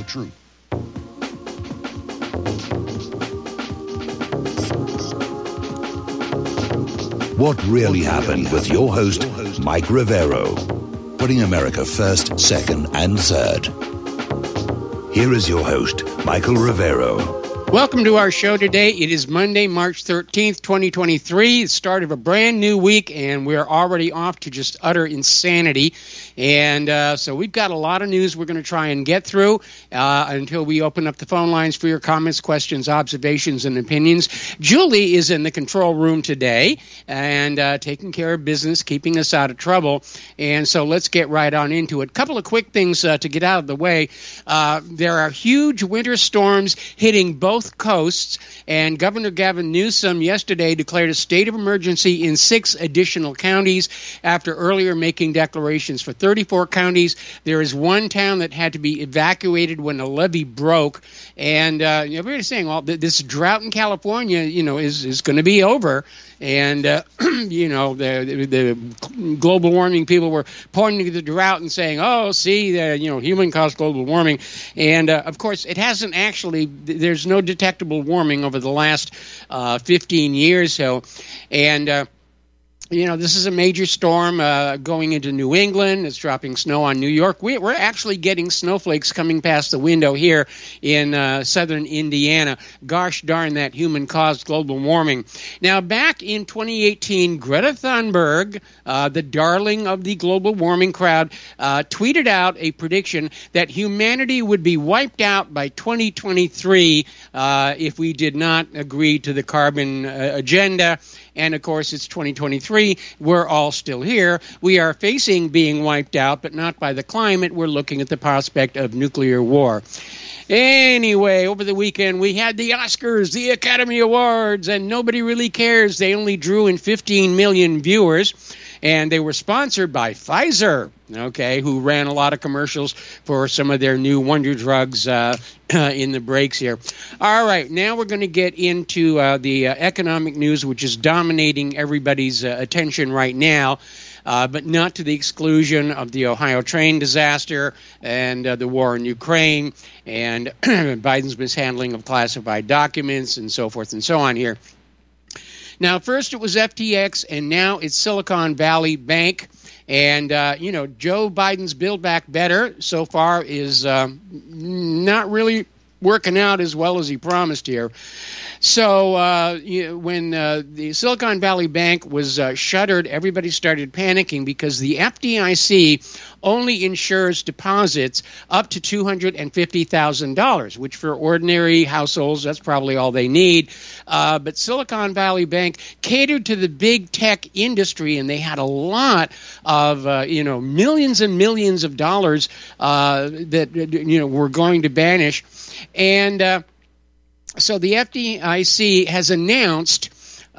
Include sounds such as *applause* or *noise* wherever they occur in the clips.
the truth. What really happened with your host, Mike Rivero, putting America first, second, and third. Here is your host, Michael Rivero. Welcome to our show today. It is Monday, March 13th, 2023, the start of a brand new week, and we're already off to just utter insanity. And uh, so we've got a lot of news we're going to try and get through uh, until we open up the phone lines for your comments, questions, observations, and opinions. Julie is in the control room today and uh, taking care of business, keeping us out of trouble. And so let's get right on into it. A couple of quick things uh, to get out of the way. Uh, there are huge winter storms hitting both coasts, and Governor Gavin Newsom yesterday declared a state of emergency in six additional counties after earlier making declarations for 34 counties. There is one town that had to be evacuated when a levee broke, and uh, everybody's saying, well, this drought in California, you know, is, is going to be over and uh, *clears throat* you know the, the global warming people were pointing to the drought and saying, "Oh, see, you know, human caused global warming," and uh, of course, it hasn't actually. There's no detectable warming over the last uh, 15 years, so and uh, you know, this is a major storm uh, going into New England. It's dropping snow on New York. We, are actually getting snowflakes coming past the window here in uh, southern Indiana. Gosh darn that human caused global warming. Now, back in 2018, Greta Thunberg, uh, the darling of the global warming crowd, uh, tweeted out a prediction that humanity would be wiped out by 2023 uh, if we did not agree to the carbon uh, agenda. And of course, it's 2023. We're all still here. We are facing being wiped out, but not by the climate. We're looking at the prospect of nuclear war. Anyway, over the weekend we had the Oscars, the Academy Awards, and nobody really cares. They only drew in 15 million viewers and they were sponsored by Pfizer, okay, who ran a lot of commercials for some of their new wonder drugs uh, *clears throat* in the breaks here. All right, now we're going to get into uh, the uh, economic news, which is dominating everybody's uh, attention right now. Uh, but not to the exclusion of the Ohio train disaster and uh, the war in Ukraine and *clears throat* Biden's mishandling of classified documents and so forth and so on here. Now, first it was FTX, and now it's Silicon Valley Bank. And, uh, you know, Joe Biden's Build Back Better so far is uh, not really working out as well as he promised here. So uh, you when uh, the Silicon Valley Bank was uh, shuttered, everybody started panicking because the FDIC only insures deposits up to two hundred and fifty thousand dollars, which for ordinary households that's probably all they need. Uh, but Silicon Valley Bank catered to the big tech industry, and they had a lot of uh, you know millions and millions of dollars uh, that you know were going to banish, and so the FDIC has announced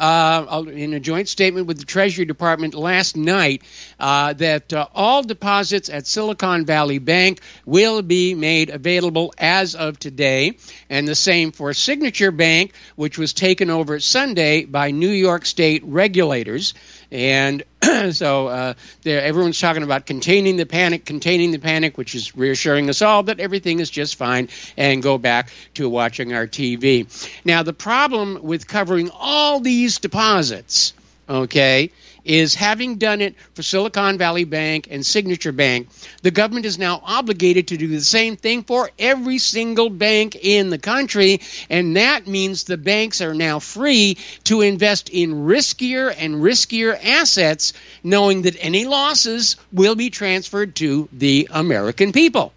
uh, in a joint statement with the Treasury Department last night uh, that uh, all deposits at Silicon Valley Bank will be made available as of today, and the same for Signature Bank, which was taken over Sunday by New York State regulators. And *clears throat* so uh, everyone's talking about containing the panic, containing the panic, which is reassuring us all that everything is just fine and go back to watching our TV. Now, the problem with covering all these deposits, okay, is having done it for Silicon Valley Bank and Signature Bank, the government is now obligated to do the same thing for every single bank in the country. And that means the banks are now free to invest in riskier and riskier assets, knowing that any losses will be transferred to the American people.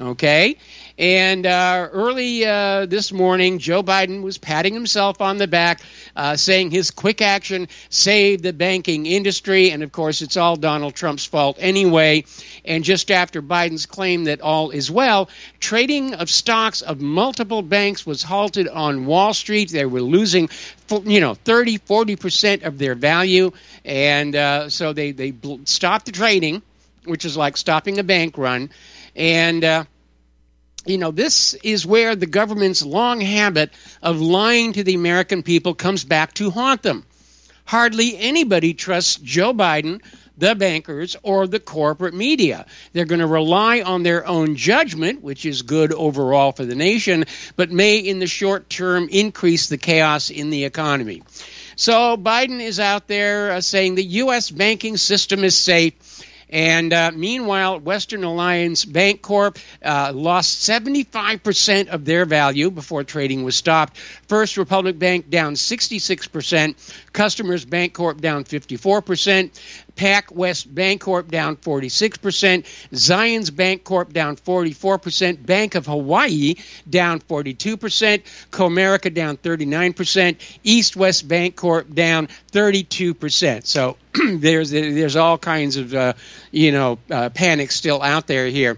Okay? And uh, early uh, this morning, Joe Biden was patting himself on the back, uh, saying his quick action saved the banking industry. And of course, it's all Donald Trump's fault anyway. And just after Biden's claim that all is well, trading of stocks of multiple banks was halted on Wall Street. They were losing, you know, 30, 40% of their value. And uh, so they, they stopped the trading, which is like stopping a bank run. And uh, you know, this is where the government's long habit of lying to the American people comes back to haunt them. Hardly anybody trusts Joe Biden, the bankers, or the corporate media. They're going to rely on their own judgment, which is good overall for the nation, but may in the short term increase the chaos in the economy. So Biden is out there uh, saying the U.S. banking system is safe. And uh, meanwhile, Western Alliance Bancorp uh, lost 75% of their value before trading was stopped. First Republic Bank down 66%, Customers Bancorp down 54%, PacWest Bancorp down 46%, Zions Bancorp down 44%, Bank of Hawaii down 42%, Comerica down 39%, East West Bancorp down 32%. So *clears throat* there's there's all kinds of uh, you know uh, panic still out there here.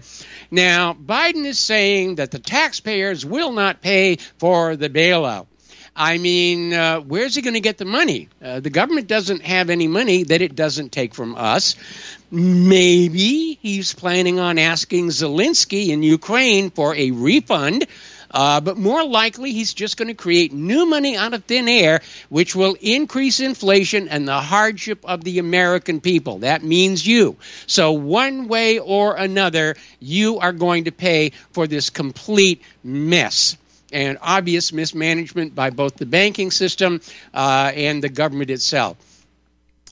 Now Biden is saying that the taxpayers will not pay for the bailout. I mean, uh, where's he going to get the money? Uh, the government doesn't have any money that it doesn't take from us. Maybe he's planning on asking Zelensky in Ukraine for a refund. Uh, but more likely, he's just going to create new money out of thin air, which will increase inflation and the hardship of the American people. That means you. So, one way or another, you are going to pay for this complete mess and obvious mismanagement by both the banking system uh, and the government itself.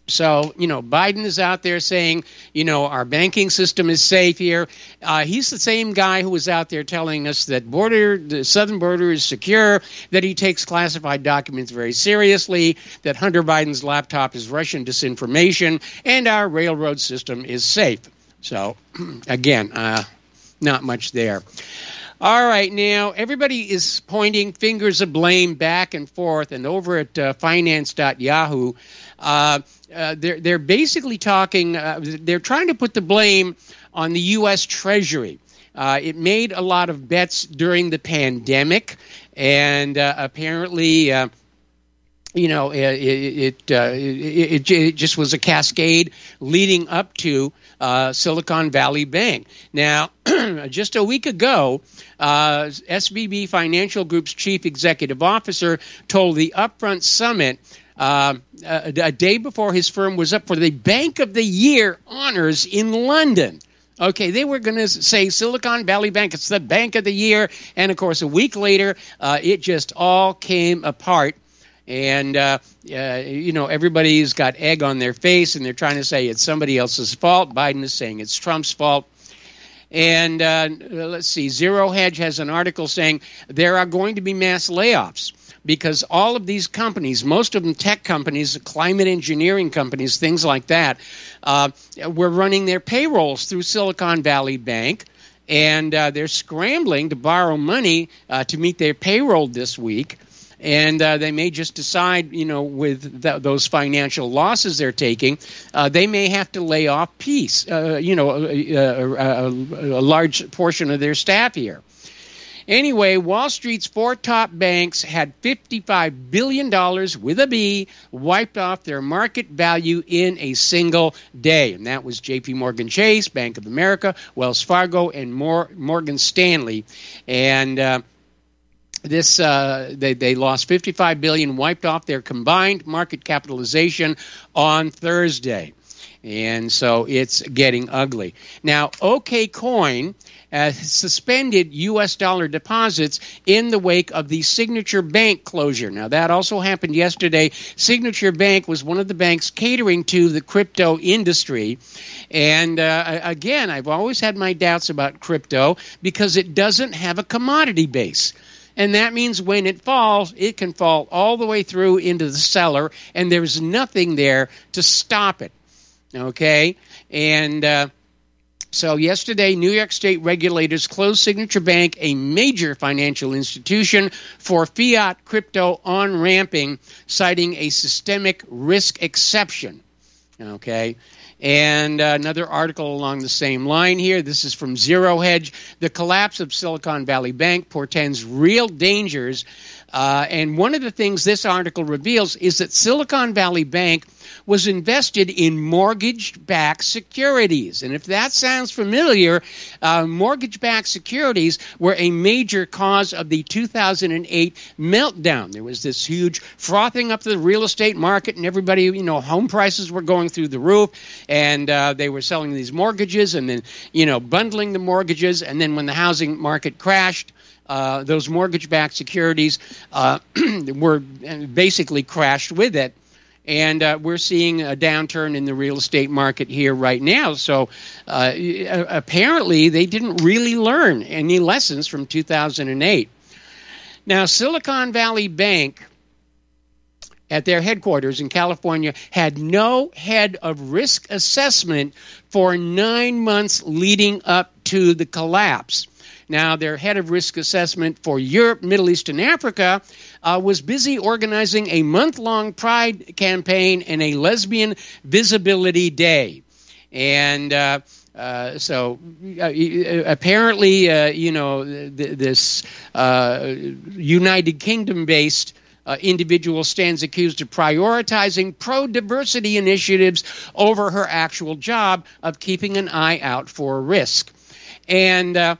So, you know, Biden is out there saying, you know, our banking system is safe here. Uh, he's the same guy who was out there telling us that border, the southern border is secure, that he takes classified documents very seriously, that Hunter Biden's laptop is Russian disinformation, and our railroad system is safe. So, *clears throat* again, uh, not much there. All right, now everybody is pointing fingers of blame back and forth, and over at uh, finance.yahoo, uh, uh, they're, they're basically talking, uh, they're trying to put the blame on the U.S. Treasury. Uh, it made a lot of bets during the pandemic, and uh, apparently you know, it it, uh, it, it, just was a cascade leading up to uh, Silicon Valley Bank. Now, *clears throat* just a week ago, uh, SVB Financial Group's chief executive officer told the Upfront Summit uh, a, a day before his firm was up for the Bank of the Year honors in London. Okay, they were going to say Silicon Valley Bank, it's the bank of the year. And of course, a week later, uh, it just all came apart and uh, uh, you know everybody's got egg on their face and they're trying to say it's somebody else's fault. Biden is saying it's trump's fault. And uh, let's see zero hedge has an article saying there are going to be mass layoffs because all of these companies most of them tech companies climate engineering companies things like that uh, were running their payrolls through silicon valley bank. And uh, they're scrambling to borrow money uh, to meet their payroll this week and uh, they may just decide, you know, with th- those financial losses they're taking, uh, they may have to lay off peace, uh, you know, a, a, a, a large portion of their staff here. Anyway, Wall Street's four top banks had $55 billion with a B wiped off their market value in a single day. And that was JP Morgan Chase, Bank of America, Wells Fargo, and Morgan Stanley. And uh, this uh, they, they lost 55 billion wiped off their combined market capitalization on thursday and so it's getting ugly now okcoin uh, suspended U.S. dollar deposits in the wake of the Signature Bank closure. Now, that also happened yesterday. Signature Bank was one of the banks catering to the crypto industry. And uh, again, I've always had my doubts about crypto because it doesn't have a commodity base. And that means when it falls, it can fall all the way through into the cellar, and there's nothing there to stop it. Okay? And uh, so, yesterday, New York State regulators closed Signature Bank, a major financial institution, for fiat crypto on ramping, citing a systemic risk exception. Okay? And uh, another article along the same line here. This is from Zero Hedge. The collapse of Silicon Valley Bank portends real dangers. Uh, and one of the things this article reveals is that Silicon Valley Bank was invested in mortgage backed securities. And if that sounds familiar, uh, mortgage backed securities were a major cause of the 2008 meltdown. There was this huge frothing up the real estate market, and everybody, you know, home prices were going through the roof. and uh, they were selling these mortgages and then you know bundling the mortgages, and then when the housing market crashed. Uh, those mortgage-backed securities uh, *clears throat* were basically crashed with it, and uh, we're seeing a downturn in the real estate market here right now. So uh, apparently, they didn't really learn any lessons from 2008. Now, Silicon Valley Bank at their headquarters in California had no head of risk assessment for nine months leading up to the collapse. Now, their head of risk assessment for Europe, Middle East, and Africa uh, was busy organizing a month long pride campaign and a lesbian visibility day. And uh, uh, so uh, apparently, uh, you know, th- this uh, United Kingdom based uh, individual stands accused of prioritizing pro diversity initiatives over her actual job of keeping an eye out for risk. And uh,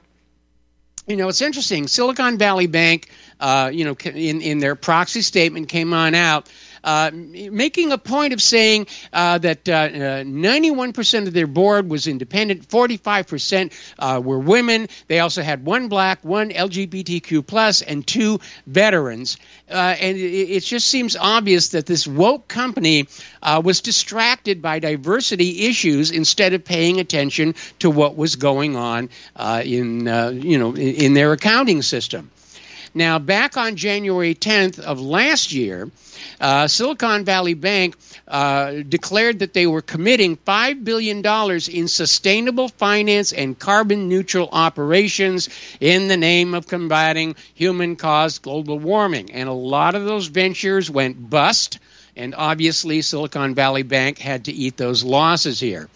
you know, it's interesting. Silicon Valley Bank, uh, you know, in, in their proxy statement came on out uh, making a point of saying uh, that uh, 91% of their board was independent, 45% uh, were women. They also had one black, one LGBTQ plus, and two veterans. Uh, and it, it, just seems obvious that this woke company was distracted by diversity issues instead of paying attention to what was going on in you know in their accounting system. Now, back on January 10th of last year, uh, Silicon Valley Bank uh, declared that they were committing $5 billion in sustainable finance and carbon neutral operations in the name of combating human caused global warming. And a lot of those ventures went bust. And obviously, Silicon Valley Bank had to eat those losses here.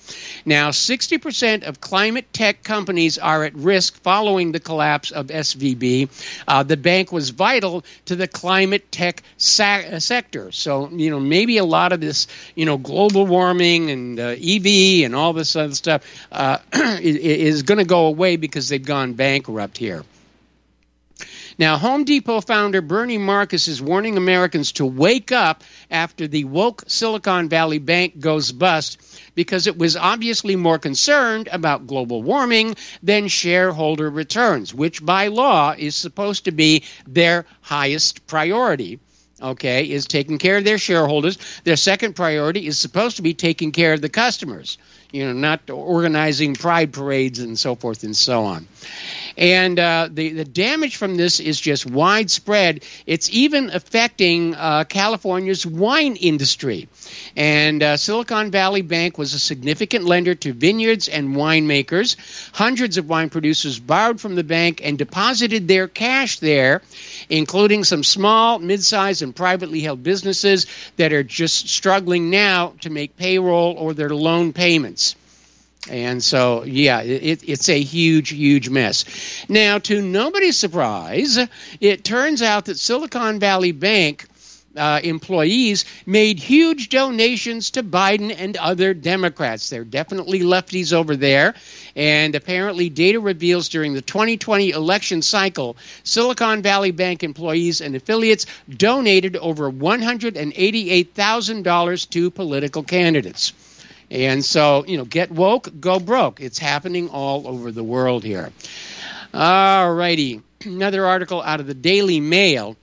Now, 60% of climate tech companies are at risk following the collapse of SVB. Uh, the bank was vital to the climate tech sa- uh, sector. So, you know, maybe a lot of this, you know, global warming and uh, EV and all this other stuff uh, *clears throat* is going to go away because they've gone bankrupt here. Now, Home Depot founder Bernie Marcus is warning Americans to wake up after the woke Silicon Valley Bank goes bust because it was obviously more concerned about global warming than shareholder returns, which by law is supposed to be their highest priority okay, is taking care of their shareholders. Their second priority is supposed to be taking care of the customers, you know, not organizing pride parades and so forth and so on. And uh, the, the damage from this is just widespread. It's even affecting uh, California's wine industry. And uh, Silicon Valley Bank was a significant lender to vineyards and winemakers. Hundreds of wine producers borrowed from the bank and deposited their cash there, including some small, mid sized, and privately held businesses that are just struggling now to make payroll or their loan payments. And so, yeah, it, it's a huge, huge mess. Now, to nobody's surprise, it turns out that Silicon Valley Bank uh, employees made huge donations to Biden and other Democrats. They're definitely lefties over there. And apparently, data reveals during the 2020 election cycle, Silicon Valley Bank employees and affiliates donated over $188,000 to political candidates. And so, you know, get woke, go broke. It's happening all over the world here. All righty. *clears throat* Another article out of the Daily Mail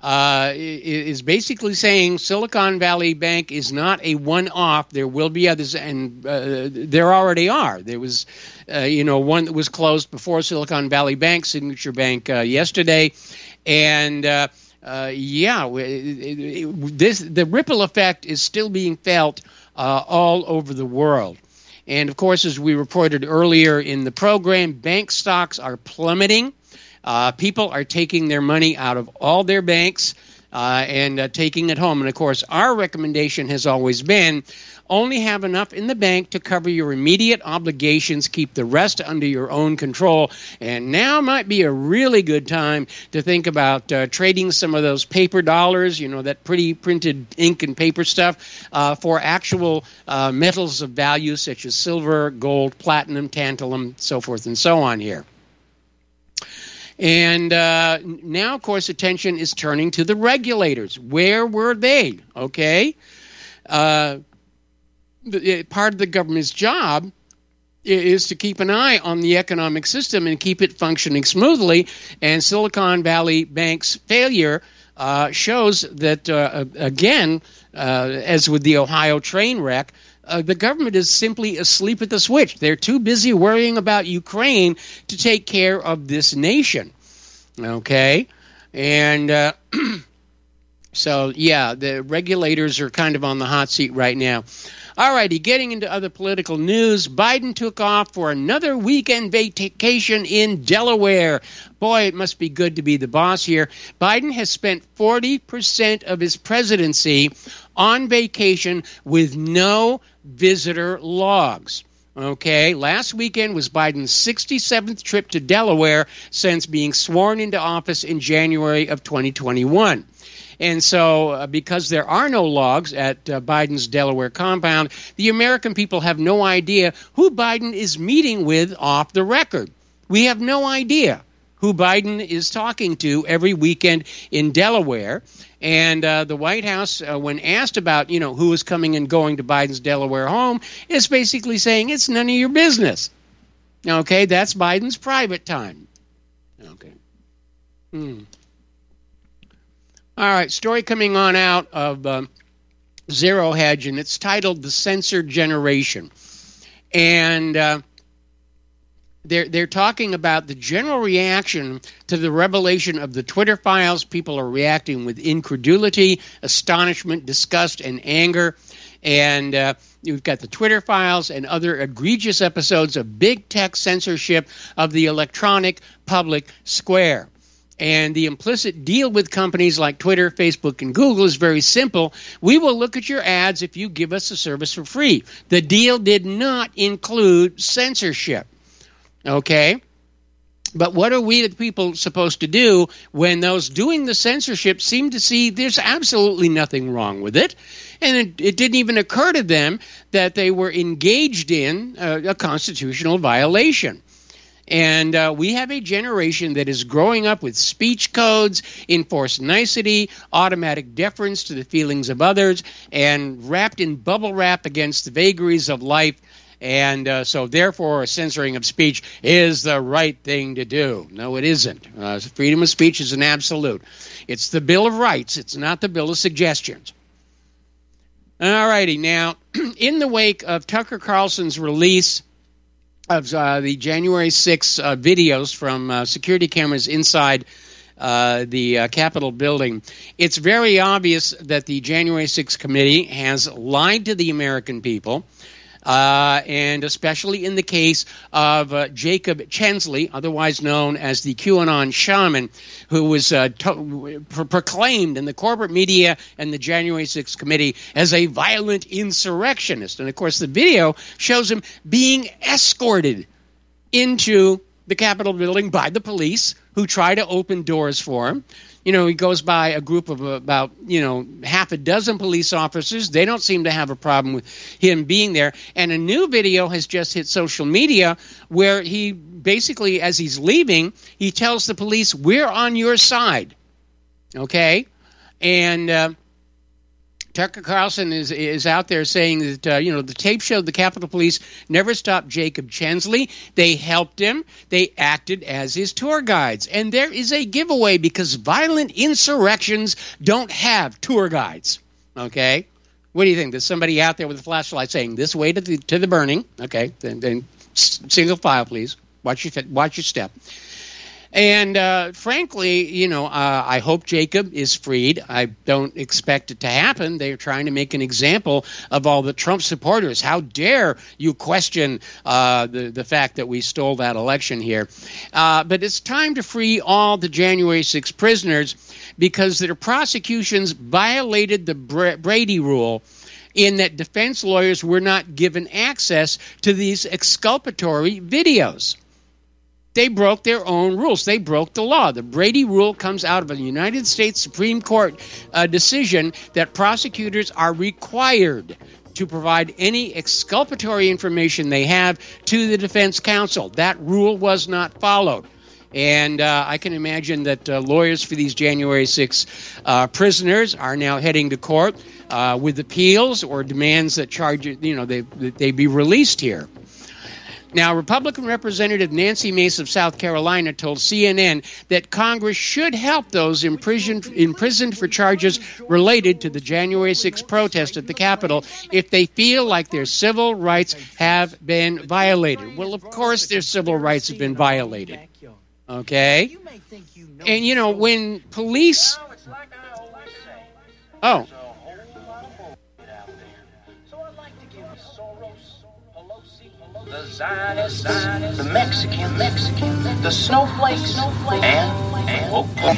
uh, is basically saying Silicon Valley Bank is not a one-off. There will be others, and uh, there already are. There was, uh, you know, one that was closed before Silicon Valley Bank, Signature Bank, uh, yesterday, and uh, uh, yeah, this the ripple effect is still being felt all over the world. And of course, as we reported earlier in the program, bank stocks are plummeting. Uh, people are taking their money out of all their banks uh, and uh, taking it home. And of course, our recommendation has always been only have enough in the bank to cover your immediate obligations, keep the rest under your own control. And now might be a really good time to think about uh, trading some of those paper dollars, you know, that pretty printed ink and paper stuff, uh, for actual uh, metals of value such as silver, gold, platinum, tantalum, so forth and so on here. And uh, now, of course, attention is turning to the regulators. Where were they? Okay. Uh, part of the government's job is to keep an eye on the economic system and keep it functioning smoothly. And Silicon Valley Bank's failure uh, shows that, uh, again, uh, as with the Ohio train wreck, uh, the government is simply asleep at the switch. They're too busy worrying about Ukraine to take care of this nation. Okay? And uh, *clears throat* so, yeah, the regulators are kind of on the hot seat right now. All righty, getting into other political news. Biden took off for another weekend vacation in Delaware. Boy, it must be good to be the boss here. Biden has spent 40% of his presidency on vacation with no visitor logs. Okay, last weekend was Biden's 67th trip to Delaware since being sworn into office in January of 2021. And so, uh, because there are no logs at uh, Biden's Delaware compound, the American people have no idea who Biden is meeting with off the record. We have no idea who Biden is talking to every weekend in Delaware. And uh, the White House, uh, when asked about, you know, who is coming and going to Biden's Delaware home, is basically saying it's none of your business. Okay, that's Biden's private time. Okay. Hmm. All right, story coming on out of um, Zero Hedge, and it's titled "The Censored Generation," and uh, they're they're talking about the general reaction to the revelation of the Twitter files. People are reacting with incredulity, astonishment, disgust, and anger. And uh, you've got the Twitter files and other egregious episodes of big tech censorship of the electronic public square. And the implicit deal with companies like Twitter, Facebook, and Google is very simple. We will look at your ads if you give us a service for free. The deal did not include censorship. Okay? But what are we, the people, supposed to do when those doing the censorship seem to see there's absolutely nothing wrong with it? And it, it didn't even occur to them that they were engaged in a, a constitutional violation. And uh, we have a generation that is growing up with speech codes, enforced nicety, automatic deference to the feelings of others, and wrapped in bubble wrap against the vagaries of life. And uh, so, therefore, censoring of speech is the right thing to do. No, it isn't. Uh, freedom of speech is an absolute. It's the Bill of Rights, it's not the Bill of Suggestions. All righty. Now, *clears throat* in the wake of Tucker Carlson's release of uh, the January 6 uh, videos from uh, security cameras inside uh, the uh, Capitol building, it's very obvious that the January 6 committee has lied to the American people uh, and especially in the case of uh, Jacob Chansley, otherwise known as the QAnon shaman, who was uh, to- pro- proclaimed in the corporate media and the January 6th committee as a violent insurrectionist. And of course, the video shows him being escorted into the Capitol building by the police who try to open doors for him you know, he goes by a group of about, you know, half a dozen police officers. They don't seem to have a problem with him being there. And a new video has just hit social media where he basically, as he's leaving, he tells the police, We're on your side. Okay? And, uh, Tucker Carlson is is out there saying that uh, you know the tape showed the Capitol Police never stopped Jacob Chansley. They helped him. They acted as his tour guides, and there is a giveaway because violent insurrections don't have tour guides. Okay, what do you think? There's somebody out there with a flashlight saying this way to the to the burning. Okay, then, then single file, please. Watch your watch your step. And uh, frankly, you know, uh, I hope Jacob is freed. I don't expect it to happen. They're trying to make an example of all the Trump supporters. How dare you question uh, the the fact that we stole that election here? Uh, but it's time to free all the January 6 prisoners because their prosecutions violated the Brady rule in that defense lawyers were not given access to these exculpatory videos they broke their own rules. They broke the law. The Brady rule comes out of a United States Supreme Court uh, decision that prosecutors are required to provide any exculpatory information they have to the defense counsel. That rule was not followed. And uh, I can imagine that uh, lawyers for these January 6 uh, prisoners are now heading to court uh, with appeals or demands that charge, you know, they, they be released here. Now, Republican Representative Nancy Mace of South Carolina told CNN that Congress should help those imprisoned, imprisoned for charges related to the January 6 protest at the Capitol if they feel like their civil rights have been violated. Well, of course, their civil rights have been violated. Okay? And, you know, when police. Oh. The Zionists, the Mexican, Mexican, the snowflakes, snowflakes, and, and oh, oh.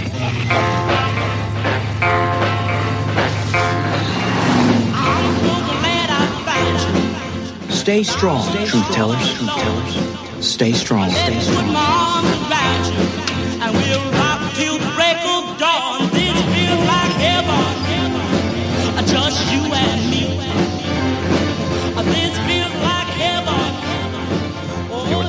Stay strong, truth tellers, truth tellers. Stay strong, stay strong.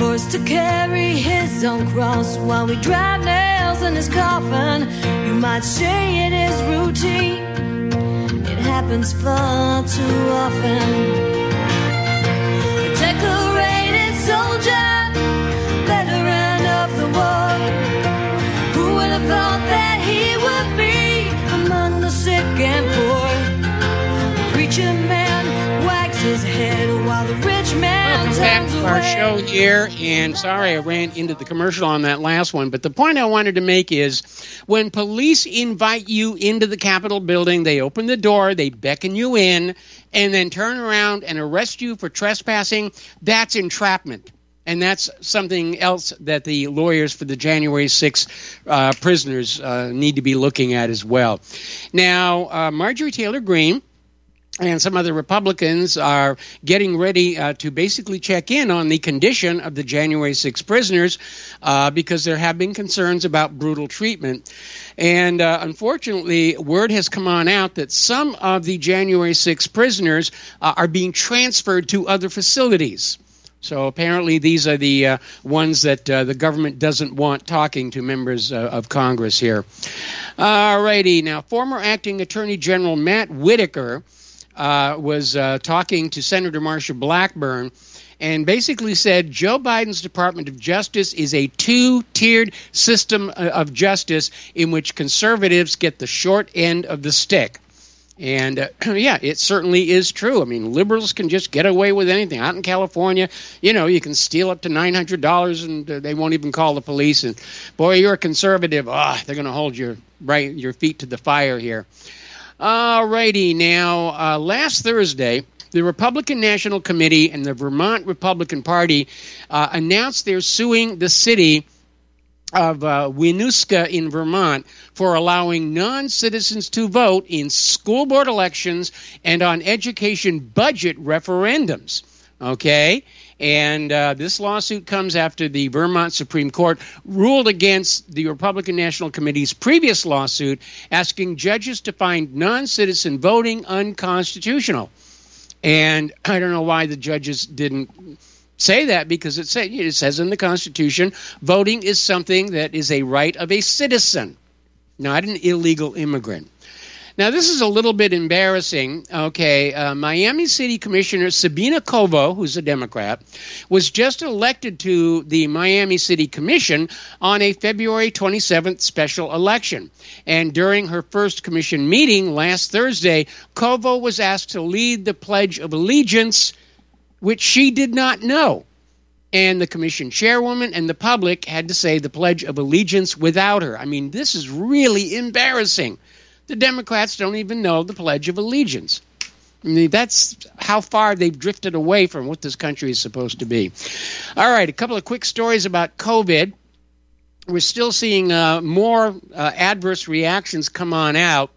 forced to carry his own cross while we drive nails in his coffin. You might say it is routine, it happens far too often. Back to our show here, and sorry I ran into the commercial on that last one, but the point I wanted to make is when police invite you into the Capitol building, they open the door, they beckon you in, and then turn around and arrest you for trespassing, that's entrapment. And that's something else that the lawyers for the January 6 uh, prisoners uh, need to be looking at as well. Now, uh, Marjorie Taylor Greene and some other Republicans are getting ready uh, to basically check in on the condition of the January 6 prisoners uh, because there have been concerns about brutal treatment. And uh, unfortunately, word has come on out that some of the January 6 prisoners uh, are being transferred to other facilities. So apparently, these are the uh, ones that uh, the government doesn't want talking to members uh, of Congress here. All righty. Now, former acting Attorney General Matt Whitaker uh, was uh, talking to Senator Marsha Blackburn and basically said Joe Biden's Department of Justice is a two tiered system uh, of justice in which conservatives get the short end of the stick. And uh, *clears throat* yeah, it certainly is true. I mean, liberals can just get away with anything. Out in California, you know, you can steal up to nine hundred dollars, and uh, they won't even call the police. And boy, you're a conservative. Ah, oh, they're going to hold your right your feet to the fire here. All righty, now uh, last Thursday. The Republican National Committee and the Vermont Republican Party uh, announced they're suing the city of uh, Winooski in Vermont for allowing non citizens to vote in school board elections and on education budget referendums. Okay? And uh, this lawsuit comes after the Vermont Supreme Court ruled against the Republican National Committee's previous lawsuit asking judges to find non citizen voting unconstitutional. And I don't know why the judges didn't say that because it, say, it says in the Constitution voting is something that is a right of a citizen, not an illegal immigrant. Now, this is a little bit embarrassing. Okay, uh, Miami City Commissioner Sabina Covo, who's a Democrat, was just elected to the Miami City Commission on a February 27th special election. And during her first commission meeting last Thursday, Covo was asked to lead the Pledge of Allegiance which she did not know. And the commission chairwoman and the public had to say the Pledge of Allegiance without her. I mean, this is really embarrassing. The Democrats don't even know the Pledge of Allegiance. I mean, that's how far they've drifted away from what this country is supposed to be. All right, a couple of quick stories about COVID. We're still seeing uh, more uh, adverse reactions come on out.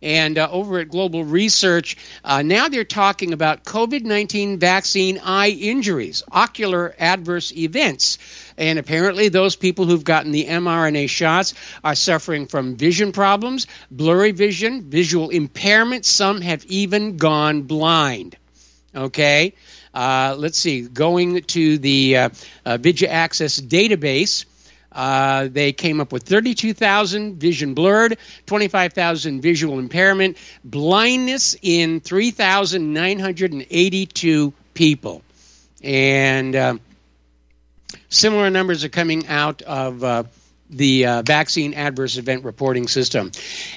And uh, over at Global Research, uh, now they're talking about COVID 19 vaccine eye injuries, ocular adverse events. And apparently, those people who've gotten the mRNA shots are suffering from vision problems, blurry vision, visual impairment. Some have even gone blind. Okay? Uh, let's see, going to the uh, uh, Access database. Uh, they came up with 32,000 vision blurred, 25,000 visual impairment, blindness in 3,982 people. And uh, similar numbers are coming out of uh, the uh, vaccine adverse event reporting system.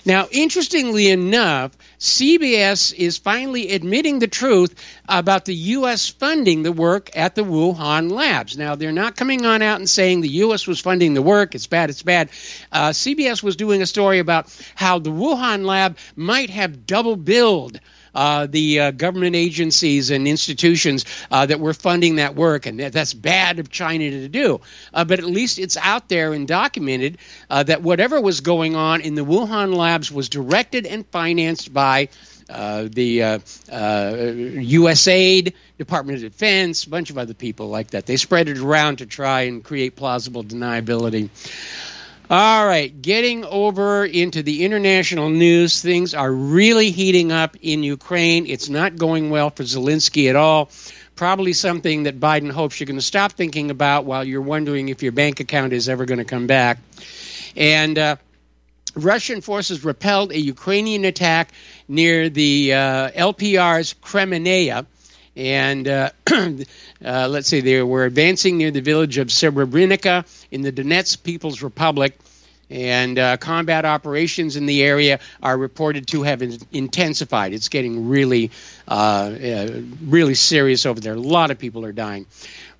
Now, interestingly enough, CBS is finally admitting the truth about the U.S. funding the work at the Wuhan labs. Now, they're not coming on out and saying the U.S. was funding the work, it's bad, it's bad. Uh, CBS was doing a story about how the Wuhan lab might have double billed uh, the uh, government agencies and institutions uh, that were funding that work, and that's bad of China to do. Uh, but at least it's out there and documented uh, that whatever was going on in the Wuhan labs was directed and financed by. The USAID, Department of Defense, a bunch of other people like that. They spread it around to try and create plausible deniability. All right, getting over into the international news, things are really heating up in Ukraine. It's not going well for Zelensky at all. Probably something that Biden hopes you're going to stop thinking about while you're wondering if your bank account is ever going to come back. And uh, Russian forces repelled a Ukrainian attack near the uh, LPR's Kremenaya. And uh, *clears throat* uh, let's see, they were advancing near the village of Serebryanka in the Donetsk People's Republic. And uh, combat operations in the area are reported to have in- intensified. It's getting really, uh, uh, really serious over there. A lot of people are dying.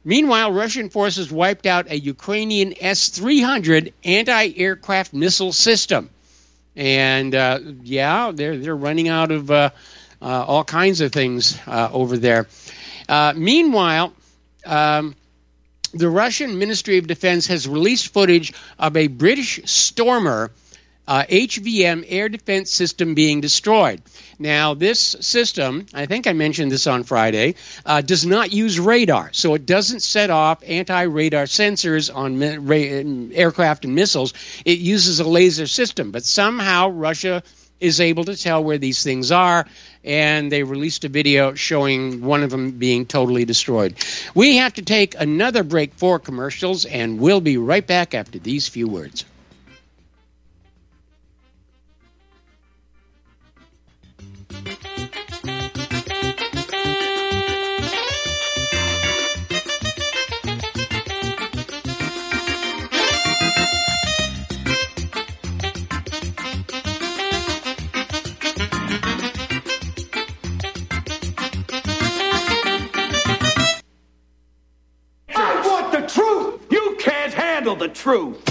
Meanwhile, Russian forces wiped out a Ukrainian S 300 anti aircraft missile system. And uh, yeah, they're, they're running out of uh, uh, all kinds of things over there. meanwhile, um, the Russian Ministry of Defense has released footage of a British Stormer uh, HVM air defense system being destroyed. Now, this system, I think I mentioned this on Friday, uh, does not use radar, so it doesn't set off anti radar sensors on ra- aircraft and missiles. It uses a laser system, but somehow Russia is able to tell where these things are, and they released a video showing one of them being totally destroyed. We have to take another break for commercials, and we'll be right back after these few words. Truth.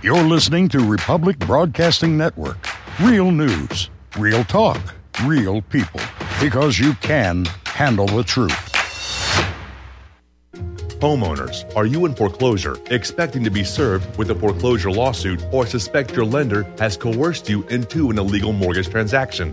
You're listening to Republic Broadcasting Network. Real news, real talk, real people. Because you can handle the truth. Homeowners, are you in foreclosure, expecting to be served with a foreclosure lawsuit, or suspect your lender has coerced you into an illegal mortgage transaction?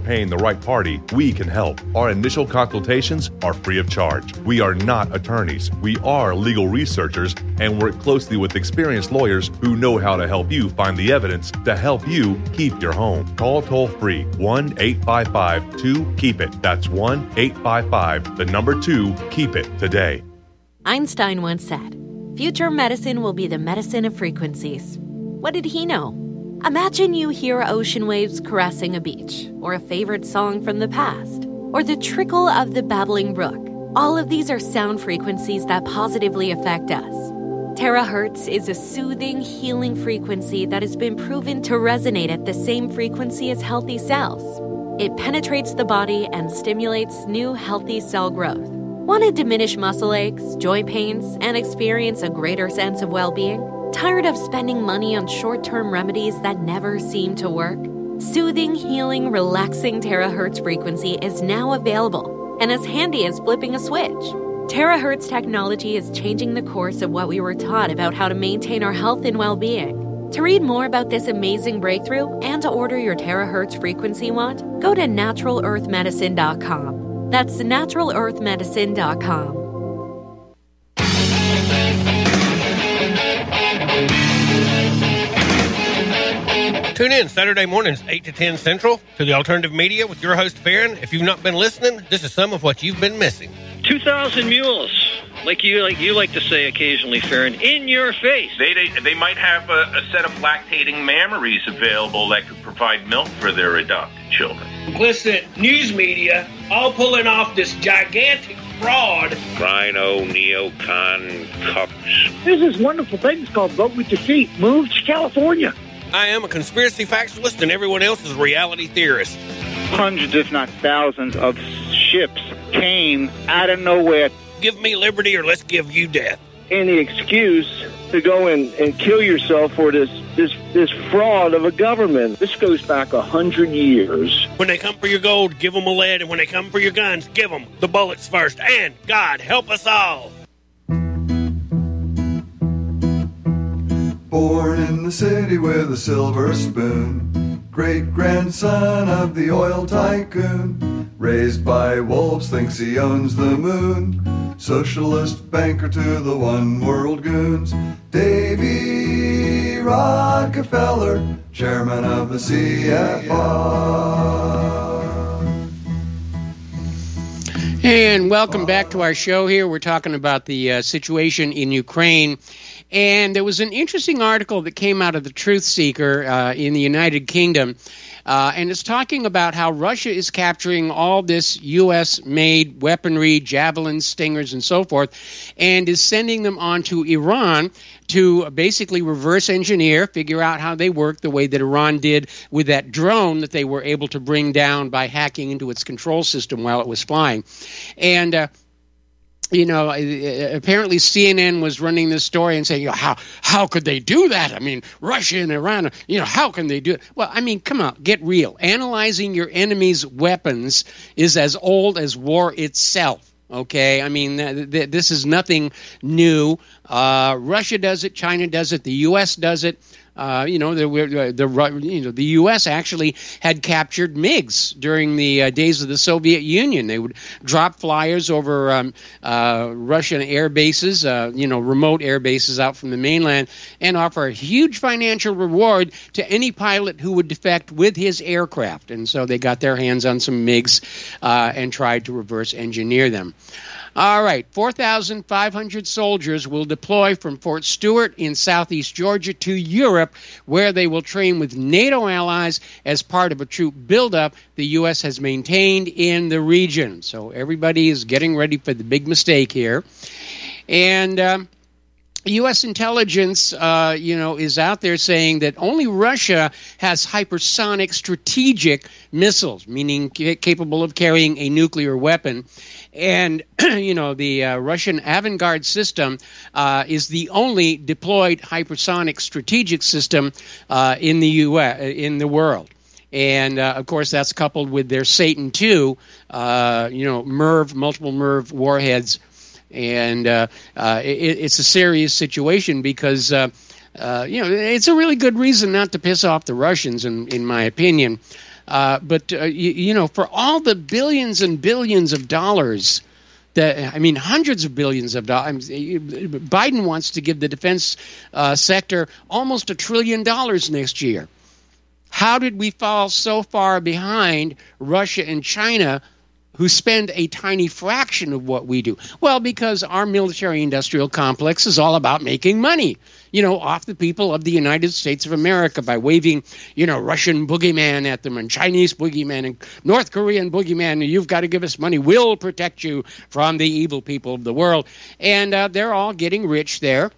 paying the right party, we can help. Our initial consultations are free of charge. We are not attorneys. We are legal researchers and work closely with experienced lawyers who know how to help you find the evidence to help you keep your home. Call toll free 1 855 2 KEEP IT. That's 1 855 the number 2 KEEP IT today. Einstein once said, Future medicine will be the medicine of frequencies. What did he know? Imagine you hear ocean waves caressing a beach, or a favorite song from the past, or the trickle of the babbling brook. All of these are sound frequencies that positively affect us. Terahertz is a soothing, healing frequency that has been proven to resonate at the same frequency as healthy cells. It penetrates the body and stimulates new healthy cell growth. Want to diminish muscle aches, joint pains, and experience a greater sense of well being? Tired of spending money on short term remedies that never seem to work? Soothing, healing, relaxing terahertz frequency is now available and as handy as flipping a switch. Terahertz technology is changing the course of what we were taught about how to maintain our health and well being. To read more about this amazing breakthrough and to order your terahertz frequency wand, go to naturalearthmedicine.com. That's naturalearthmedicine.com. Tune in Saturday mornings, 8 to 10 Central, to the Alternative Media with your host, Farron. If you've not been listening, this is some of what you've been missing. 2,000 mules, like you like you like to say occasionally, Farron, in your face. They, they, they might have a, a set of lactating mammaries available that could provide milk for their adopted children. Complicit news media all pulling off this gigantic fraud. Rhino, neocon, cucks. There's this wonderful thing called Vote with Defeat. Move to California. I am a conspiracy factualist, and everyone else is a reality theorist. Hundreds, if not thousands, of ships came out of nowhere. Give me liberty, or let's give you death. Any excuse to go and, and kill yourself for this, this this fraud of a government. This goes back a hundred years. When they come for your gold, give them a lead, and when they come for your guns, give them the bullets first. And God help us all. Born in the city with a silver spoon, great grandson of the oil tycoon. Raised by wolves, thinks he owns the moon. Socialist banker to the one world goons. Davy Rockefeller, chairman of the CFR. And welcome back to our show here. We're talking about the uh, situation in Ukraine. And there was an interesting article that came out of the Truth Seeker uh, in the United Kingdom. Uh, and it's talking about how Russia is capturing all this U.S. made weaponry, javelins, stingers, and so forth, and is sending them on to Iran to basically reverse engineer, figure out how they work the way that Iran did with that drone that they were able to bring down by hacking into its control system while it was flying. And uh, you know, apparently CNN was running this story and saying, you know, how how could they do that? I mean, Russia and Iran, you know, how can they do it? Well, I mean, come on, get real. Analyzing your enemy's weapons is as old as war itself. Okay, I mean, th- th- this is nothing new. Uh, Russia does it, China does it, the U.S. does it. Uh, you know, the, the you know the U.S. actually had captured MiGs during the uh, days of the Soviet Union. They would drop flyers over um, uh, Russian air bases, uh, you know, remote air bases out from the mainland, and offer a huge financial reward to any pilot who would defect with his aircraft. And so they got their hands on some MiGs uh, and tried to reverse engineer them. All right, 4,500 soldiers will deploy from Fort Stewart in southeast Georgia to Europe, where they will train with NATO allies as part of a troop buildup the U.S. has maintained in the region. So everybody is getting ready for the big mistake here. And. Um, U.S. intelligence, uh, you know, is out there saying that only Russia has hypersonic strategic missiles, meaning ca- capable of carrying a nuclear weapon. And, *clears throat* you know, the uh, Russian Avangard system uh, is the only deployed hypersonic strategic system uh, in the U.S. in the world. And uh, of course, that's coupled with their Satan II, uh, you know, MIRV, multiple MIRV warheads and uh, uh, it, it's a serious situation because uh, uh, you know it's a really good reason not to piss off the Russians, in in my opinion. Uh, but uh, you, you know, for all the billions and billions of dollars. That, I mean, hundreds of billions of dollars. Biden wants to give the defense sector almost a trillion dollars next year. How did we fall so far behind Russia and China who spend a tiny fraction of what we do? Well, because our military industrial complex is all about making money, you know, off the people of the United States of America by waving, you know, Russian boogeyman at them and Chinese boogeyman and North Korean boogeyman. You've got to give us money. We'll protect you from the evil people of the world. And uh, they're all getting rich there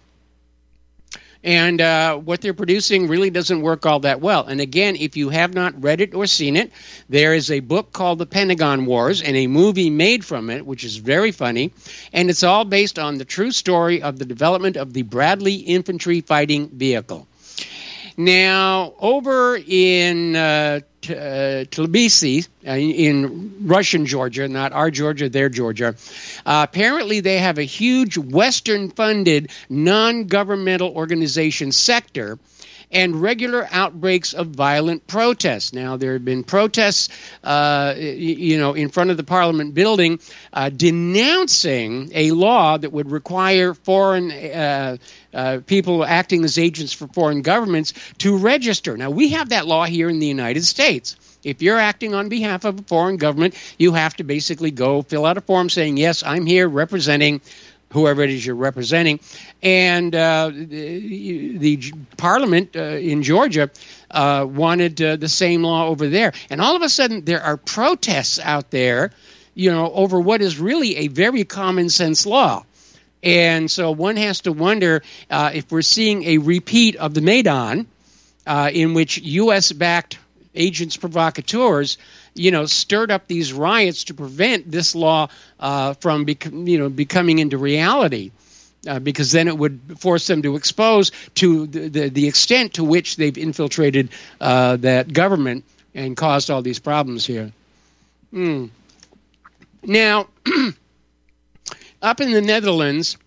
and uh, what they're producing really doesn't work all that well. And again, if you have not read it or seen it, there is a book called The Pentagon Wars and a movie made from it, which is very funny, and it's all based on the true story of the development of the Bradley infantry fighting vehicle. Now, over in uh, uh, Tbilisi, uh, in Russian Georgia, not our Georgia, their Georgia, uh, apparently they have a huge Western funded non governmental organization sector and regular outbreaks of violent protests. Now, there have been protests, uh, you know, in front of the Parliament building uh, denouncing a law that would require foreign uh, uh, people acting as agents for foreign governments to register. Now, we have that law here in the United States. If you're acting on behalf of a foreign government, you have to basically go fill out a form saying, Yes, I'm here representing whoever it is you're representing. And uh, the, the, Parliament uh, in Georgia uh, wanted uh, the same law over there. And all of a sudden, there are protests out there, you know, over what is really a very common sense law. And so one has to wonder uh, if we're seeing a repeat of the Maidan, uh, in which U.S. backed agents provocateurs you know, stirred up these riots to prevent this law uh, from, bec- you know, becoming into reality. Uh, because then it would force them to expose to the, the, the extent to which they've infiltrated uh, that government and caused all these problems here. Mm. Now, *clears throat* up in the Netherlands,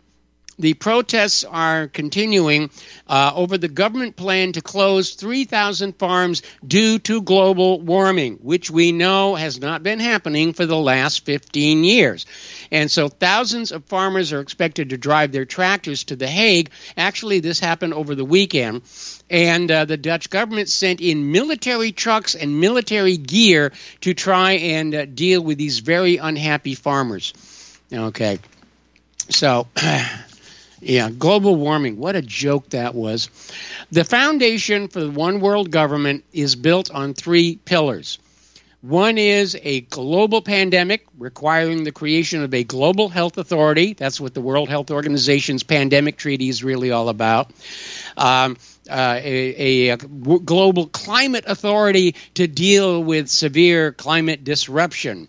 the protests are continuing uh, over the government plan to close 3,000 farms due to global warming, which we know has not been happening for the last 15 years. And so thousands of farmers are expected to drive their tractors to The Hague. Actually, this happened over the weekend. And uh, the Dutch government sent in military trucks and military gear to try and uh, deal with these very unhappy farmers. Okay. So *clears throat* Yeah, global warming. What a joke that was. The foundation for the one world government is built on three pillars. One is a global pandemic requiring the creation of a global health authority. That's what the World Health Organization's pandemic treaty is really all about. Um, uh, a, a, global climate authority to deal with severe climate disruption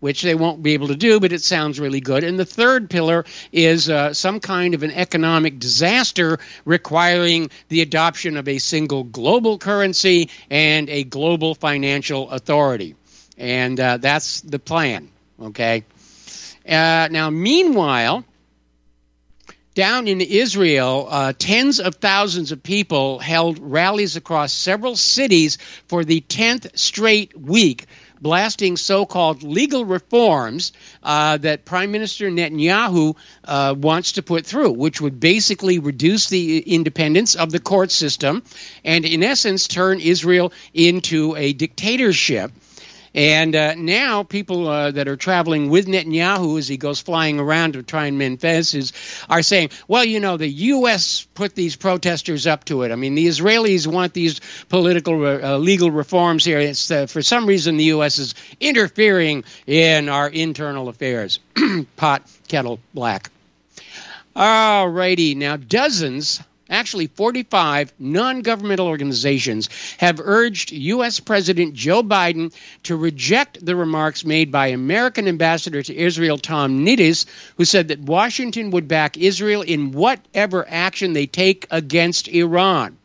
which they won't be able to do, but it sounds really good. And the third pillar is uh, some kind of an economic disaster requiring the adoption of a single global currency and a global financial authority. And uh, that's the plan, okay? Uh, now, meanwhile, down in Israel, uh, tens of thousands of people held rallies across several cities for the 10th straight week blasting so called legal reforms uh, that Prime Minister Netanyahu uh, wants to put through, which would basically reduce the independence of the court system and, in essence, turn Israel into a dictatorship. And uh, now people uh, that are traveling with Netanyahu as he goes flying around to try and mend fences are saying, well, you know, the U.S. put these protesters up to it. I mean, the Israelis want these political, uh, legal reforms here. It's uh, for some reason the U.S. is interfering in our internal affairs. *clears throat* Pot kettle black. All righty, now dozens actually 45 non governmental organizations have urged U.S. President Joe Biden to reject the remarks made by American ambassador to Israel Tom Nides, who said that Washington would back Israel in whatever action they take against Iran.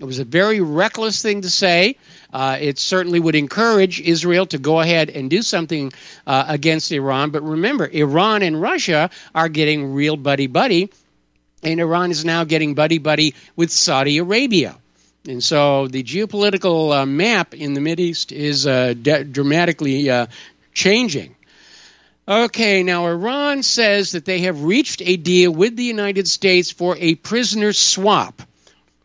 It was a very reckless thing to say. Uh, it certainly would encourage Israel to go ahead and do something uh, against Iran. But remember, Iran and Russia are getting real buddy buddy and Iran is now getting buddy buddy with Saudi Arabia. And so the geopolitical uh, map in the Mideast is uh, de- dramatically uh, changing. Okay, now Iran says that they have reached a deal with the United States for a prisoner swap.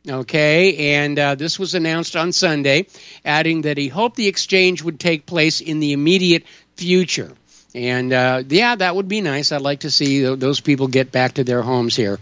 Okay, and uh, this was announced on Sunday, adding that he hoped the exchange would take place in the immediate future. And uh, yeah, that would be nice. I'd like to see those people get back to their homes here.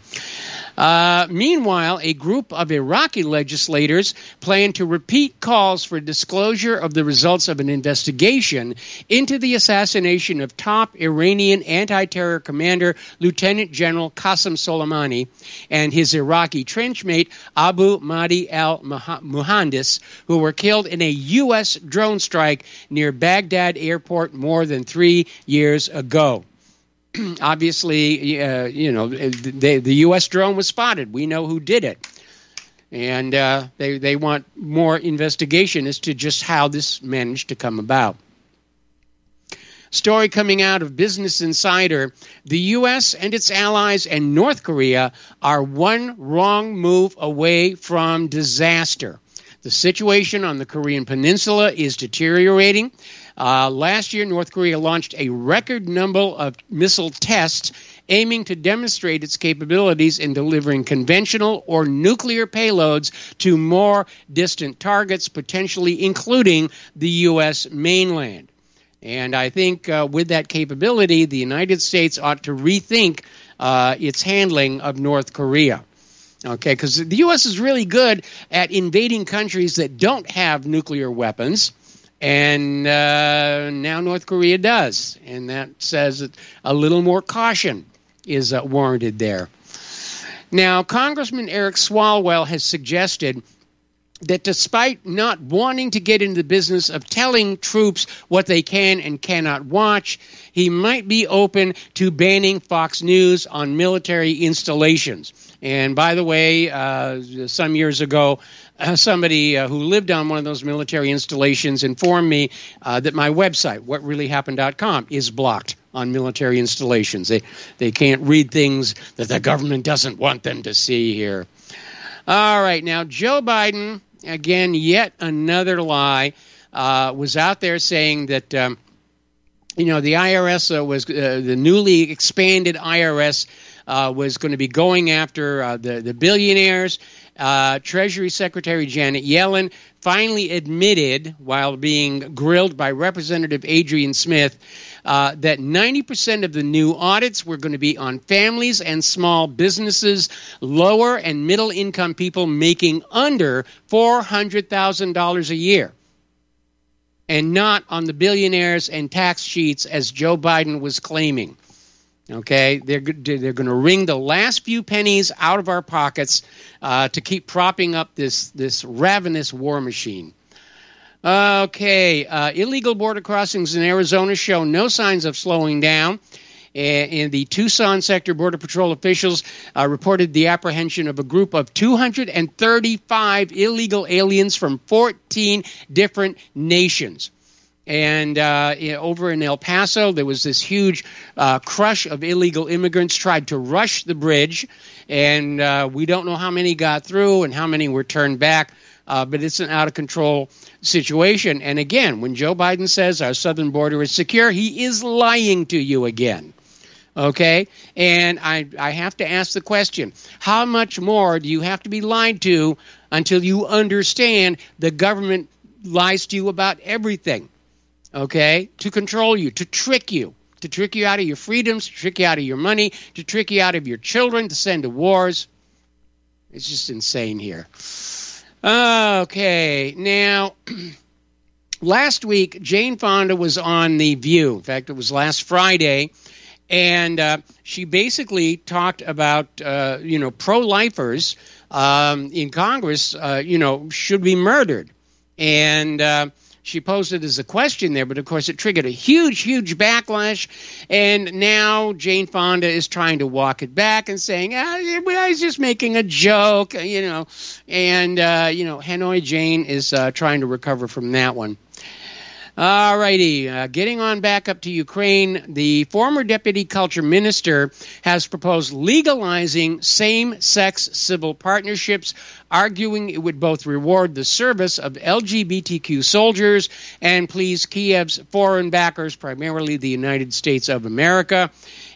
Uh, meanwhile, a group of Iraqi legislators plan to repeat calls for disclosure of the results of an investigation into the assassination of top Iranian anti terror commander Lieutenant General Qasem Soleimani and his Iraqi trenchmate Abu Mahdi al Muhandis, who were killed in a U.S. drone strike near Baghdad airport more than three years ago. *clears throat* obviously, uh, you know, the, the U.S. drone was spotted. We know who did it. And uh, they, they want more investigation as to just how this managed to come about. Story coming out of Business Insider the U.S. and its allies and North Korea are one wrong move away from disaster. The situation on the Korean Peninsula is deteriorating. Uh, last year, North Korea launched a record number of missile tests aiming to demonstrate its capabilities in delivering conventional or nuclear payloads to more distant targets, potentially including the U.S. mainland. And I think uh, with that capability, the United States ought to rethink uh, its handling of North Korea. Okay, because the U.S. is really good at invading countries that don't have nuclear weapons and uh, now North Korea does. And that says that a little more caution is uh, warranted there. Now, Congressman Eric Swalwell has suggested that despite not wanting to get into the business of telling troops what they can and cannot watch, he might be open to banning Fox News on military installations. And by the way, uh, some years ago, uh, somebody uh, who lived on one of those military installations informed me uh, that my website, whatreallyhappened.com, is blocked on military installations. They they can't read things that the government doesn't want them to see here. All right, now Joe Biden again, yet another lie, uh, was out there saying that. Um, you know, the IRS uh, was uh, the newly expanded IRS was going to be going after the the billionaires uh, Treasury Secretary Janet Yellen finally admitted, while being grilled by Representative Adrian Smith, uh, that 90% of the new audits were going to be on families and small businesses, lower and middle income people making under $400,000 a year, and not on the billionaires and tax cheats as Joe Biden was claiming. Okay, they're they're going to wring the last few pennies out of our pockets uh, to keep propping up this this ravenous war machine. Okay, uh, illegal border crossings in Arizona show no signs of slowing down. In the Tucson sector, Border Patrol officials uh, reported the apprehension of a group of 235 illegal aliens from 14 different nations. And uh, over in El Paso, there was this huge uh, crush of illegal immigrants tried to rush the bridge, and uh, we don't know how many got through and how many were turned back. Uh, but it's an out of control situation. And again, when Joe Biden says our southern border is secure, he is lying to you again. Okay? And I, I have to ask the question how much more do you have to be lied to until you understand the government lies to you about everything? Okay, to control you, to trick you, to trick you out of your freedoms, to trick you out of your money, to trick you out of your children, to send to wars. It's just insane here. Okay, now. *clears throat* last week, Jane Fonda was on The View. In fact, it was last Friday. And uh, she basically talked about, uh, you know, pro lifers um, in Congress, uh, you know, should be murdered. And uh, she posed it as a question there, but of course it triggered a huge, huge backlash. And now Jane Fonda is trying to walk it back and saying, ah, I was just making a joke, you know. And, uh, you know, Hanoi Jane is uh, trying to recover from that one. All righty, uh, getting on back up to Ukraine, the former deputy culture minister has proposed legalizing same sex civil partnerships, arguing it would both reward the service of LGBTQ soldiers and please Kiev's foreign backers, primarily the United States of America.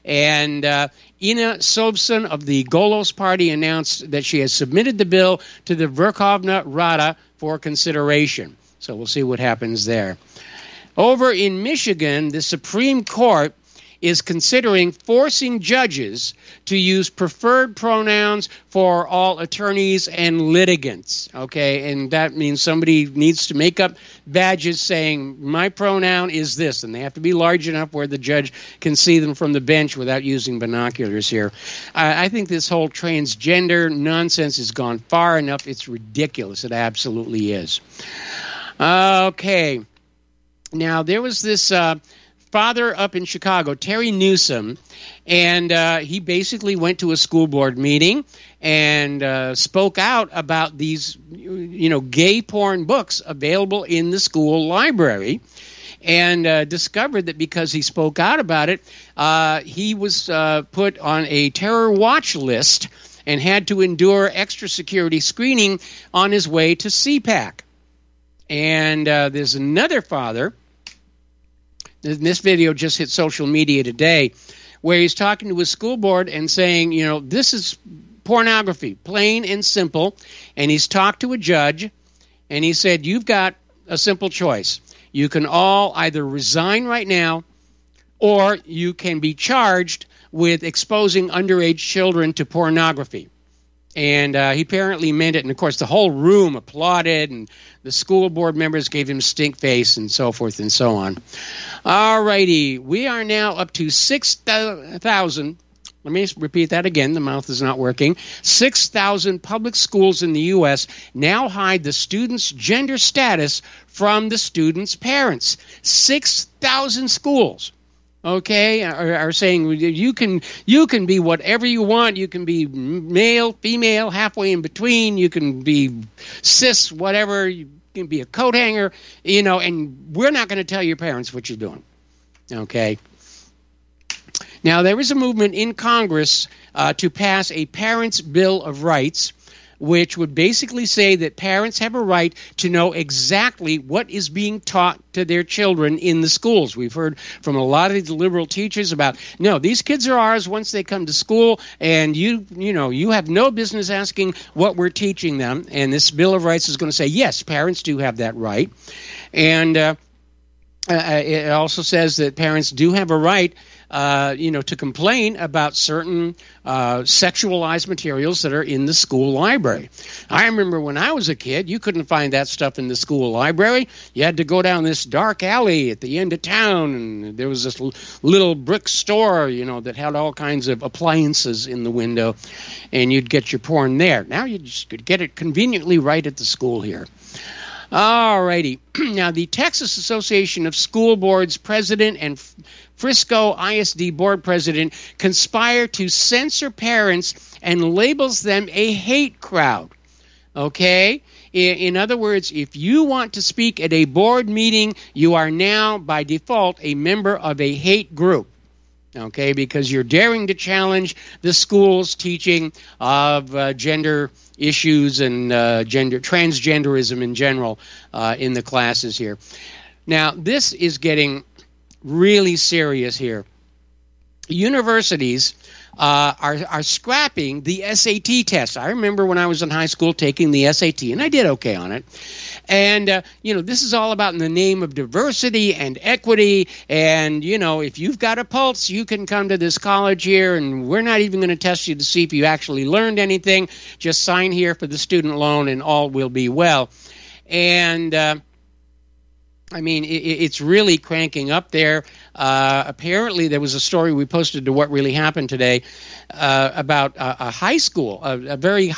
And uh, Inna Sovsun of the Golos Party announced that she has submitted the bill to the Verkhovna Rada for consideration. So we'll see what happens there. Over in Michigan, the Supreme Court is considering forcing judges to use preferred pronouns for all attorneys and litigants. Okay, and that means somebody needs to make up badges saying, My pronoun is this, and they have to be large enough where the judge can see them from the bench without using binoculars here. I think this whole transgender nonsense has gone far enough. It's ridiculous. It absolutely is. Okay. Now, there was this uh, father up in Chicago, Terry Newsom, and uh, he basically went to a school board meeting and uh, spoke out about these, you know, gay porn books available in the school library. And uh, discovered that because he spoke out about it, uh, he was uh, put on a terror watch list and had to endure extra security screening on his way to CPAC. And uh, there's another father. This video just hit social media today, where he's talking to his school board and saying, you know, this is pornography, plain and simple. And he's talked to a judge, and he said, you've got a simple choice. You can all either resign right now, or you can be charged with exposing underage children to pornography and uh, he apparently meant it. And of course, the whole room applauded, and the school board members gave him stink face, and so forth and so on. All righty, we are now up to six thousand. Let me repeat that again. The mouth is not working. 6,000 public schools in the U.S. now hide the student's gender status from the student's parents. 6,000 schools okay? Are, are, saying you can you can be whatever you want. You can be male female halfway in between. You can be cis whatever. You can be a coat hanger you know and we're not going to tell your parents what you're doing. Okay? Now there is a movement in congress uh, to pass a parents bill of rights which would basically say that parents have a right to know exactly what is being taught to their children in the schools. We've heard from a lot of the liberal teachers about no, these kids are ours once they come to school, and you you know you have no business asking what we're teaching them. And this Bill of Rights is going to say yes, parents do have that right, and. Uh, uh, it also says that parents do have a right uh, you know, to complain about certain uh, sexualized materials that are in the school library. I remember when I was a kid, you couldn't find that stuff in the school library. You had to go down this dark alley at the end of town, and there was this l- little brick store, you know, that had all kinds of appliances in the window, and you'd get your porn there. Now you just could get it conveniently right at the school here. All righty. *clears throat* now, the Texas Association of School Boards president and Frisco ISD board president conspire to censor parents and labels them a hate crowd. Okay? In other words, if you want to speak at a board meeting, you are now by default a member of a hate group. Okay, because you're daring to challenge the school's teaching of uh, gender issues and uh, gender transgenderism in general uh, in the classes here. Now, this is getting really serious here. Universities uh, are, are scrapping the SAT test. I remember when I was in high school taking the SAT, and I did okay on it. And, uh, you know, this is all about in the name of diversity and equity. And, you know, if you've got a pulse, you can come to this college here, and we're not even going to test you to see if you actually learned anything. Just sign here for the student loan, and all will be well. And, uh, I mean, it's really cranking up there. Uh, apparently, there was a story we posted to what really happened today uh, about a, a, high school, a, a very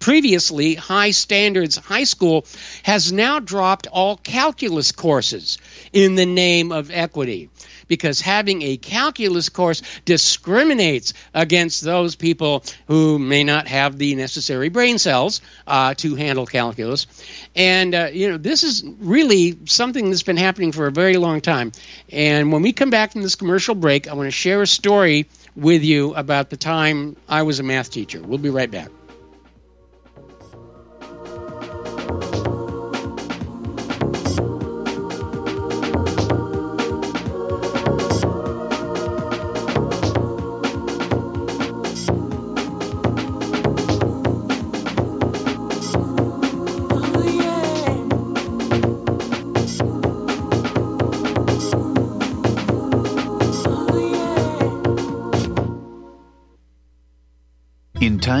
previously high standards high school has now dropped all calculus courses in the name of equity because having a calculus course discriminates against those people who may not have the necessary brain cells uh, to handle calculus. And, uh, you know, this is really something that's been happening for a very long time. And when we come back from this commercial break, I want to share a story with you about the time I was a math teacher. We'll be right back. you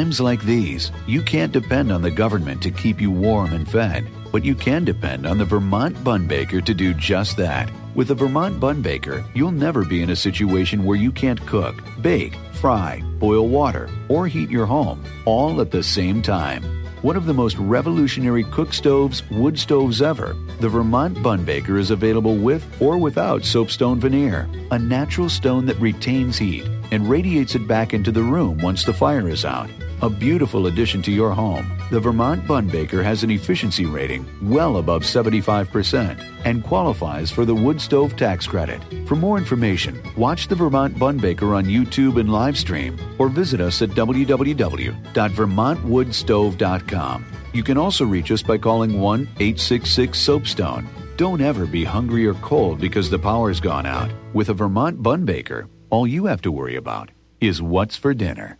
times like these, you can't depend on the government to keep you warm and fed, but you can depend on the Vermont Bun Baker to do just that. With the Vermont Bun Baker, you'll never be in a situation where you can't cook, bake, fry, boil water, or heat your home all at the same time. One of the most revolutionary cook stoves, wood stoves ever, the Vermont Bun Baker is available with or without soapstone veneer, a natural stone that retains heat and radiates it back into the room once the fire is out. A beautiful addition to your home, the Vermont Bun Baker has an efficiency rating well above 75% and qualifies for the wood stove tax credit. For more information, watch the Vermont Bun Baker on YouTube and live stream or visit us at www.vermontwoodstove.com. You can also reach us by calling 1 866 Soapstone. Don't ever be hungry or cold because the power's gone out. With a Vermont Bun Baker, all you have to worry about is what's for dinner.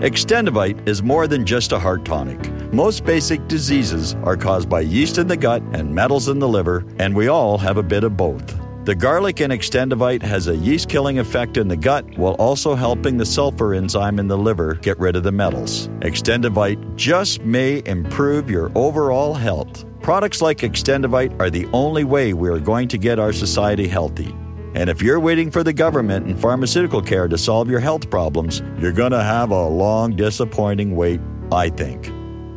Extendovite is more than just a heart tonic. Most basic diseases are caused by yeast in the gut and metals in the liver, and we all have a bit of both. The garlic in Extendovite has a yeast killing effect in the gut while also helping the sulfur enzyme in the liver get rid of the metals. Extendovite just may improve your overall health. Products like Extendovite are the only way we are going to get our society healthy. And if you're waiting for the government and pharmaceutical care to solve your health problems, you're going to have a long, disappointing wait, I think.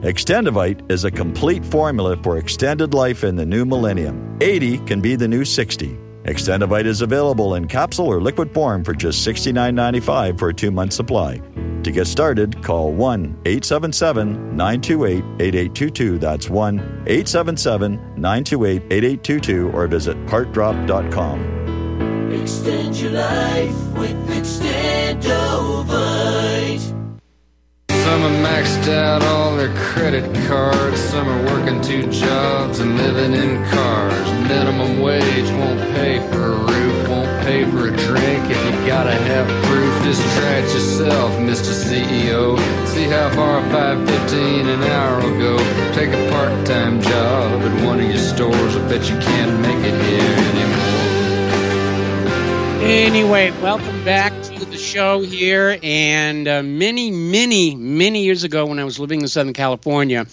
Extendovite is a complete formula for extended life in the new millennium. 80 can be the new 60. Extendovite is available in capsule or liquid form for just $69.95 for a two month supply. To get started, call 1 877 928 8822. That's 1 877 928 8822 or visit heartdrop.com. Extend your life with Extendovite. Some are maxed out all their credit cards. Some are working two jobs and living in cars. Minimum wage won't pay for a roof, won't pay for a drink. If you gotta have proof, it yourself, Mr. CEO. See how far 515 an hour will go. Take a part-time job at one of your stores. I bet you can't make it. Anyway, welcome back to the show here. And uh, many, many, many years ago, when I was living in Southern California,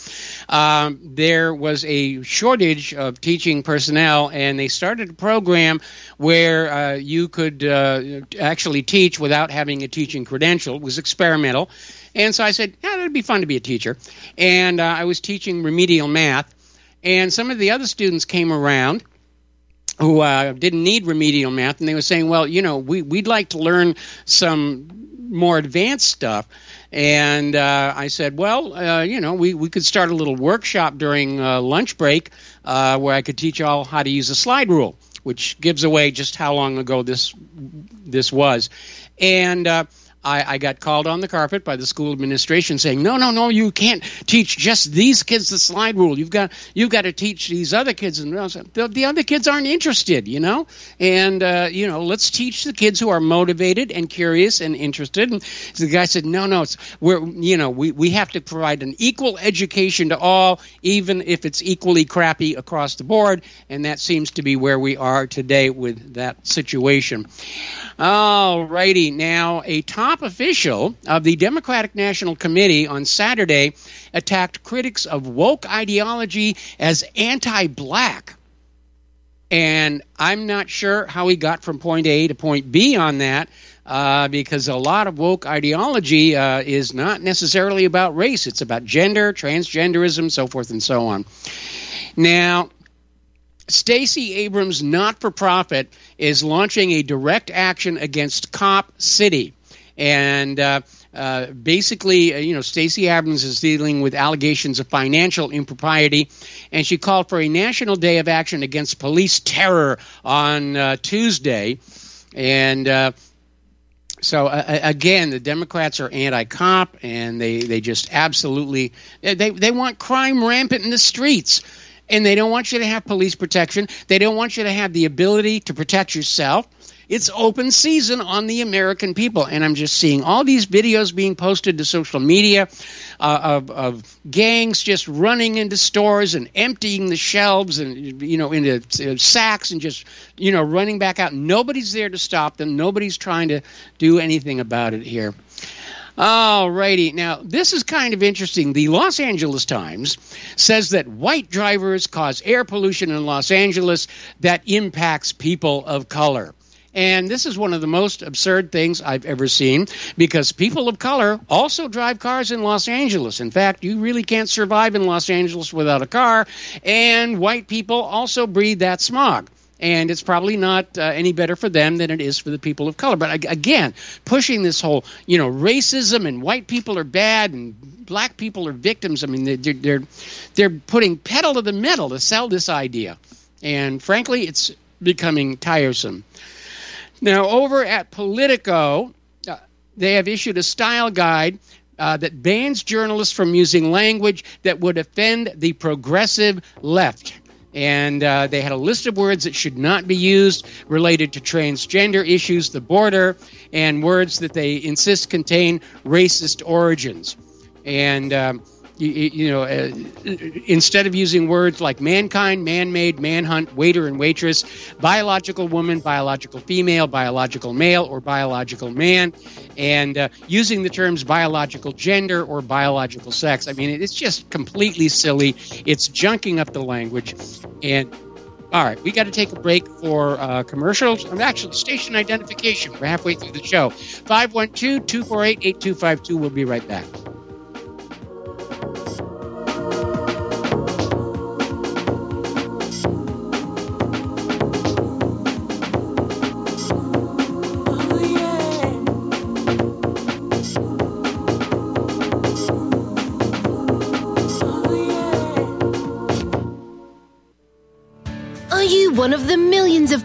um, there was a shortage of teaching personnel, and they started a program where uh, you could uh, actually teach without having a teaching credential. It was experimental. And so I said, yeah, that'd be fun to be a teacher. And uh, I was teaching remedial math. And some of the other students came around who uh, didn't need remedial math, and they were saying, well, you know, we, we'd like to learn some more advanced stuff. And uh, I said, well, uh, you know, we, we could start a little workshop during uh, lunch break uh, where I could teach all how to use a slide rule, which gives away just how long ago this this was. And uh, I, I got called on the carpet by the school administration saying, "No, no, no, you can't teach just these kids the slide rule. You've got you've got to teach these other kids." And the, the other kids aren't interested, you know. And uh, you know, let's teach the kids who are motivated and curious and interested. And the guy said, "No, no, it's we're you know we we have to provide an equal education to all, even if it's equally crappy across the board." And that seems to be where we are today with that situation. All righty, now a top official of the Democratic National Committee on Saturday attacked critics of woke ideology as anti black. And I'm not sure how he got from point A to point B on that. Uh, because a lot of woke ideology uh, is not necessarily about race. It's about gender, transgenderism, so forth and so on. Now, Stacey Abrams Not for Profit is launching a direct action against Cop City. And uh, uh, basically, uh, you know, Stacey Abrams is dealing with allegations of financial impropriety, and she called for a national day of action against police terror on uh, Tuesday. And uh, so uh, again, the Democrats are anti-cop, and they, they just absolutely they they want crime rampant in the streets and they don't want you to have police protection. They don't want you to have the ability to protect yourself. It's open season on the American people, and I'm just seeing all these videos being posted to social media uh, of, of gangs just running into stores and emptying the shelves and you know into uh, sacks and just you know running back out. Nobody's there to stop them. Nobody's trying to do anything about it here. All righty. Now, this is kind of interesting. The Los Angeles Times says that white drivers cause air pollution in Los Angeles that impacts people of color. And this is one of the most absurd things I've ever seen because people of color also drive cars in Los Angeles. In fact, you really can't survive in Los Angeles without a car. And white people also breathe that smog and it's probably not uh, any better for them than it is for the people of color. But again, pushing this whole, you know, racism and white people are bad and black people are victims. I mean, they're they're they're putting pedal to the metal to sell this idea, and frankly, it's becoming tiresome. Now, over at Politico, uh, they have issued a style guide uh, that bans journalists from using language that would offend the progressive left and uh, they had a list of words that should not be used related to transgender issues, the border, and words that they insist contain racist origins. And um, you, you, know, uh, instead of using words like mankind, man-made, manhunt, waiter and waitress, biological woman, biological female, biological male, or biological man, and uh, using the terms biological gender or biological sex. I mean, it's just completely silly. It's junking up the language, and all right, we got to take a break for uh, commercials. I'm actually station identification. We're halfway through the show. 512 248 8252. We'll be right back.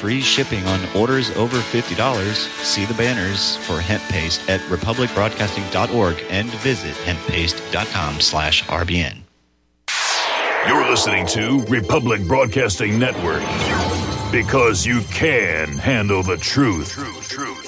Free shipping on orders over $50. See the banners for hemp paste at republicbroadcasting.org and visit hemppaste.com slash RBN. You're listening to Republic Broadcasting Network because you can handle the truth. Truth, truth.